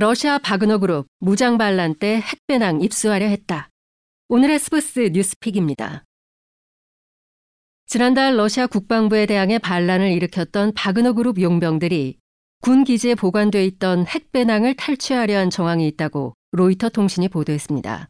러시아 바그너 그룹 무장 반란 때 핵배낭 입수하려 했다. 오늘의 스브스 뉴스픽입니다. 지난달 러시아 국방부에 대항해 반란을 일으켰던 바그너 그룹 용병들이 군 기지에 보관돼 있던 핵배낭을 탈취하려 한 정황이 있다고 로이터 통신이 보도했습니다.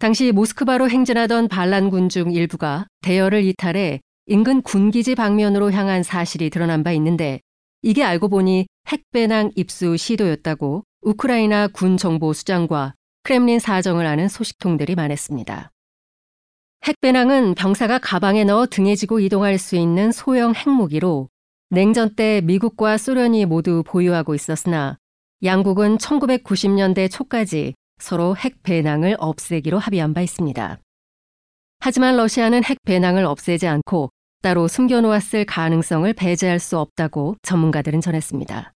당시 모스크바로 행진하던 반란군 중 일부가 대열을 이탈해 인근 군기지 방면으로 향한 사실이 드러난 바 있는데 이게 알고 보니 핵배낭 입수 시도였다고 우크라이나 군 정보 수장과 크렘린 사정을 아는 소식통들이 말했습니다. 핵배낭은 병사가 가방에 넣어 등에 지고 이동할 수 있는 소형 핵무기로 냉전 때 미국과 소련이 모두 보유하고 있었으나 양국은 1990년대 초까지 서로 핵 배낭을 없애기로 합의한 바 있습니다. 하지만 러시아는 핵 배낭을 없애지 않고 따로 숨겨놓았을 가능성을 배제할 수 없다고 전문가들은 전했습니다.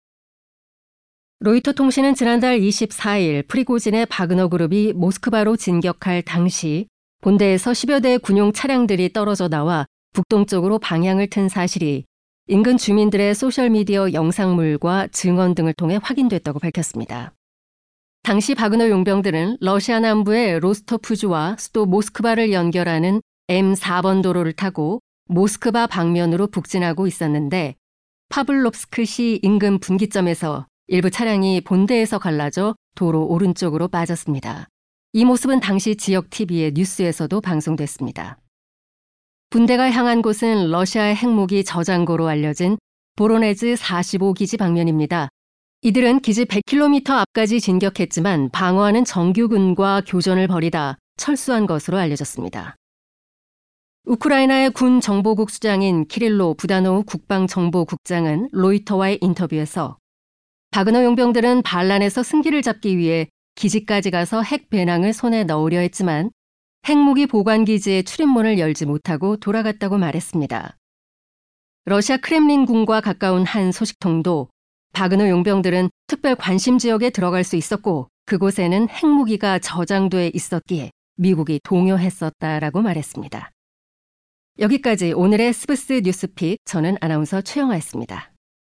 로이터 통신은 지난달 24일 프리고진의 바그너 그룹이 모스크바로 진격할 당시 본대에서 10여 대의 군용 차량들이 떨어져 나와 북동쪽으로 방향을 튼 사실이 인근 주민들의 소셜미디어 영상물과 증언 등을 통해 확인됐다고 밝혔습니다. 당시 바그너 용병들은 러시아 남부의 로스토프주와 수도 모스크바를 연결하는 M4번 도로를 타고 모스크바 방면으로 북진하고 있었는데 파블롭스크시 인근 분기점에서 일부 차량이 본대에서 갈라져 도로 오른쪽으로 빠졌습니다. 이 모습은 당시 지역 TV의 뉴스에서도 방송됐습니다. 분대가 향한 곳은 러시아의 핵무기 저장고로 알려진 보로네즈 45기지 방면입니다. 이들은 기지 100km 앞까지 진격했지만 방어하는 정규군과 교전을 벌이다 철수한 것으로 알려졌습니다. 우크라이나의 군 정보국 수장인 키릴로 부다노우 국방정보국장은 로이터와의 인터뷰에서 바그너 용병들은 반란에서 승기를 잡기 위해 기지까지 가서 핵 배낭을 손에 넣으려 했지만 핵무기 보관 기지의 출입문을 열지 못하고 돌아갔다고 말했습니다. 러시아 크렘린궁과 가까운 한 소식통도 바그너 용병들은 특별 관심 지역에 들어갈 수 있었고 그곳에는 핵무기가 저장돼 있었기에 미국이 동요했었다라고 말했습니다. 여기까지 오늘의 스브스 뉴스픽 저는 아나운서 최영아였습니다.